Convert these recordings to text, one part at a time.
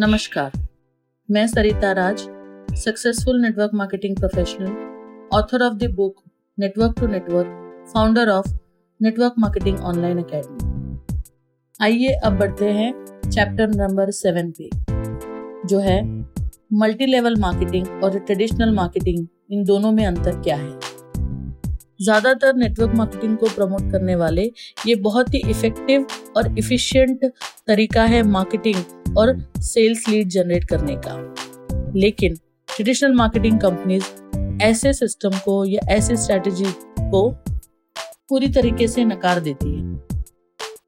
नमस्कार। मैं Sarita Raj successful network marketing professional author of the book network to network founder of network marketing online academy आइए अब बढ़ते हैं chapter number seven पे, जो है मल्टी लेवल मार्केटिंग और ट्रेडिशनल मार्केटिंग इन दोनों में अंतर क्या है। ज़्यादातर नेटवर्क मार्केटिंग को प्रमोट करने वाले, ये बहुत ही इफ़ेक्टिव और इफिशियंट तरीका है मार्केटिंग और सेल्स लीड जनरेट करने का। लेकिन ट्रेडिशनल मार्केटिंग कंपनीज़ ऐसे सिस्टम को या ऐसे स्ट्रेटजी को पूरी तरीके से नकार देती है।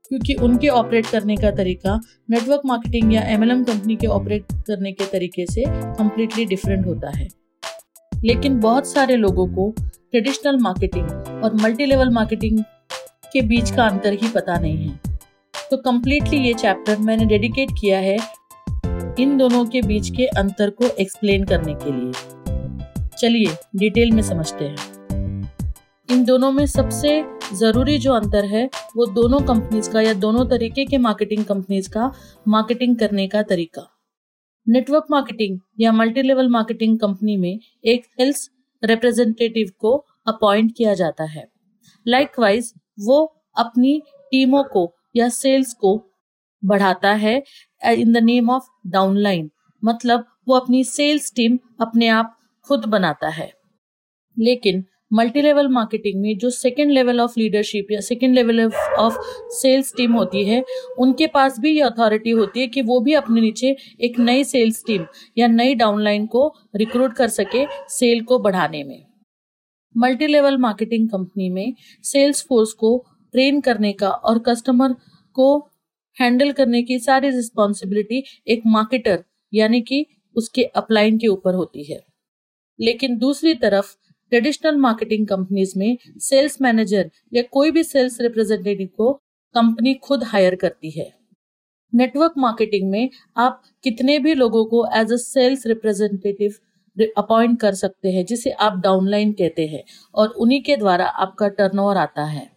क्योंकि उनके ऑपरेट करने का तरीका नेटवर्क मार्केटिंग या एमएलएम कंपनी के ऑपरेट करने के तरीके से कम्प्लीटली डिफरेंट होता है। लेकिन बहुत सारे लोगों को ट्रेडिशनल मार्केटिंग और मल्टी लेवल मार्केटिंग के बीच का अंतर ही पता नहीं है। तो कम्प्लीटली ये चैप्टर मैंने डेडिकेट किया है इन दोनों के बीच के अंतर को एक्सप्लेन करने के लिए। चलिए डिटेल में समझते हैं। इन दोनों में सबसे ज़रूरी जो अंतर है, वो दोनों कंपनीज़ का या दोनों तरीके के मार्केटिंग कंपनीज़ का मार्केटिंग करने का तरीका। नेटवर्क मार्केटिंग या मल्टी लेवल मार्केटिंग कंपनी में एक सेल्स रिप्रेजेंटेटिव को अपॉइंट किया जाता है। लाइकवाइज वो अपनी टीमों को या सेल्स को बढ़ाता है in the name of downline मतलब वो अपनी सेल्स टीम अपने आप खुद बनाता है। लेकिन मल्टी लेवल मार्केटिंग में जो सेकेंड लेवल ऑफ़ लीडरशिप या second level of sales team होती है, उनके पास भी ये अथॉरिटी होती है कि वो भी अपने नीचे एक नई सेल्स टीम या नई डाउनलाइन को रिक्रूट कर सके सेल को बढ़ाने में। मल्टी लेवल मार्केटिंग कंपनी में सेल्स फोर्स को ट्रेन करने का और कस्टमर को हैंडल करने की सारी रिस्पॉन्सिबिलिटी एक मार्केटर यानी कि उसके अपलाइन के ऊपर होती है। लेकिन दूसरी तरफ़ ट्रेडिशनल मार्केटिंग कंपनीज़ में सेल्स मैनेजर या कोई भी सेल्स रिप्रेजेंटेटिव को कंपनी खुद हायर करती है। नेटवर्क मार्केटिंग में आप कितने भी लोगों को as a sales representative appoint कर सकते हैं, जिसे आप डाउनलाइन कहते हैं और उन्हीं के द्वारा आपका टर्नओवर आता है।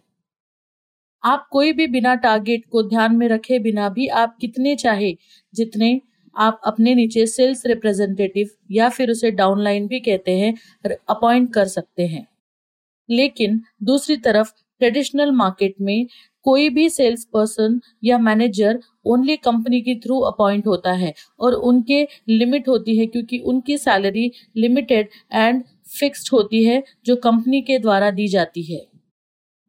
आप कोई भी बिना टारगेट को ध्यान में रखे बिना भी आप कितने चाहे जितने आप अपने नीचे सेल्स रिप्रेजेंटेटिव या फिर उसे डाउनलाइन भी कहते हैं अपॉइंट कर सकते हैं। लेकिन दूसरी तरफ़ ट्रेडिशनल मार्केट में कोई भी सेल्स पर्सन या मैनेजर ओनली कंपनी के थ्रू अपॉइंट होता है और उनके लिमिट होती है क्योंकि उनकी सैलरी लिमिटेड एंड फिक्स्ड होती है, जो कंपनी के द्वारा दी जाती है।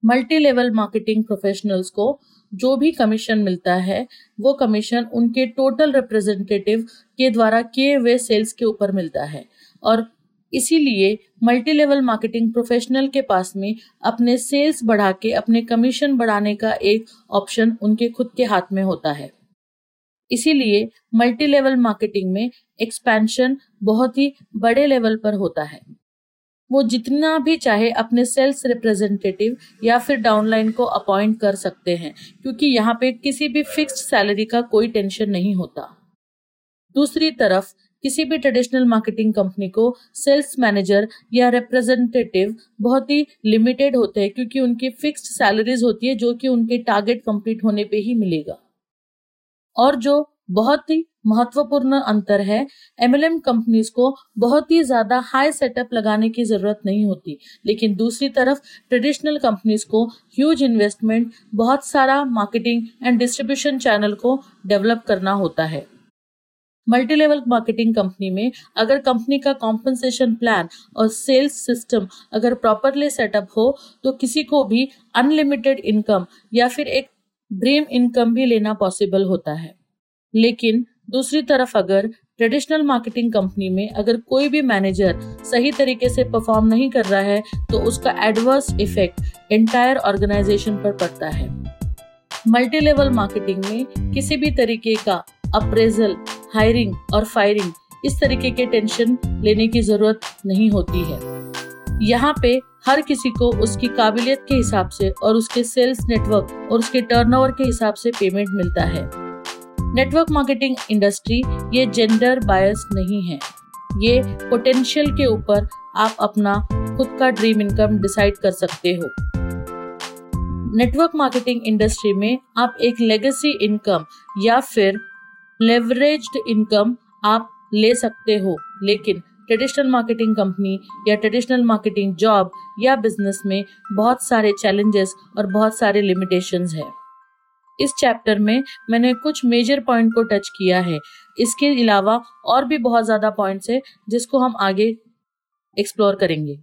मल्टी लेवल मार्केटिंग प्रोफेशनल्स को जो भी कमीशन मिलता है, वो कमीशन उनके टोटल रिप्रेजेंटेटिव के द्वारा किए हुए सेल्स के ऊपर मिलता है। और इसीलिए मल्टी लेवल मार्केटिंग प्रोफेशनल के पास में अपने सेल्स बढ़ा के अपने कमीशन बढ़ाने का एक ऑप्शन उनके खुद के हाथ में होता है। इसीलिए मल्टी लेवल मार्केटिंग में एक्सपेंशन बहुत ही बड़े लेवल पर होता है। वो जितना भी चाहे अपने सेल्स रिप्रेजेंटेटिव या फिर डाउनलाइन को अपॉइंट कर सकते हैं, क्योंकि यहाँ पे किसी भी फिक्स्ड सैलरी का कोई टेंशन नहीं होता। दूसरी तरफ़, किसी भी ट्रेडिशनल मार्केटिंग कंपनी को सेल्स मैनेजर या रिप्रेजेंटेटिव बहुत ही लिमिटेड होते हैं, क्योंकि उनकी फिक्स्ड सैलरीज होती है, जो कि उनके टारगेट कंप्लीट होने पे ही मिलेगा। और जो बहुत ही महत्वपूर्ण अंतर है। एमएलएम कंपनीज़ को बहुत ही ज़्यादा हाई सेटअप लगाने की ज़रूरत नहीं होती। लेकिन दूसरी तरफ़ ट्रेडिशनल कंपनीज़ को ह्यूज इन्वेस्टमेंट बहुत सारा मार्केटिंग एंड डिस्ट्रीब्यूशन चैनल को डेवलप करना होता है। मल्टी लेवल मार्केटिंग कंपनी में अगर कंपनी का कॉम्पनसेशन प्लान और सेल्स सिस्टम अगर प्रॉपरली सेटअप हो तो किसी को भी अनलिमिटेड इनकम या फिर एक ड्रीम इनकम भी लेना पॉसिबल होता है। लेकिन दूसरी तरफ़ अगर ट्रेडिशनल मार्केटिंग कंपनी में अगर कोई भी मैनेजर सही तरीके से परफॉर्म नहीं कर रहा है तो उसका एडवर्स इफ़ेक्ट एंटायर ऑर्गेनाइजेशन पर पड़ता है। मल्टी लेवल मार्केटिंग में किसी भी तरीके का अप्रेजल हायरिंग और फायरिंग इस तरीके के टेंशन लेने की ज़रूरत नहीं होती है। यहाँ पे हर किसी को उसकी काबिलियत के हिसाब से और उसके सेल्स नेटवर्क और उसके टर्नओवर के हिसाब से पेमेंट मिलता है। नेटवर्क मार्केटिंग इंडस्ट्री ये जेंडर बायस नहीं है। ये पोटेंशियल के ऊपर आप अपना खुद का ड्रीम इनकम डिसाइड कर सकते हो। नेटवर्क मार्केटिंग इंडस्ट्री में आप एक लेगेसी इनकम या फिर लेवरेज्ड इनकम आप ले सकते हो, लेकिन ट्रेडिशनल मार्केटिंग कंपनी या ट्रेडिशनल मार्केटिंग जॉब या बिज़नेस में बहुत सारे चैलेंजेस और बहुत सारे लिमिटेशंस है। इस चैप्टर में मैंने कुछ मेजर पॉइंट को टच किया है। इसके अलावा और भी बहुत ज़्यादा पॉइंट्स है जिसको हम आगे एक्सप्लोर करेंगे।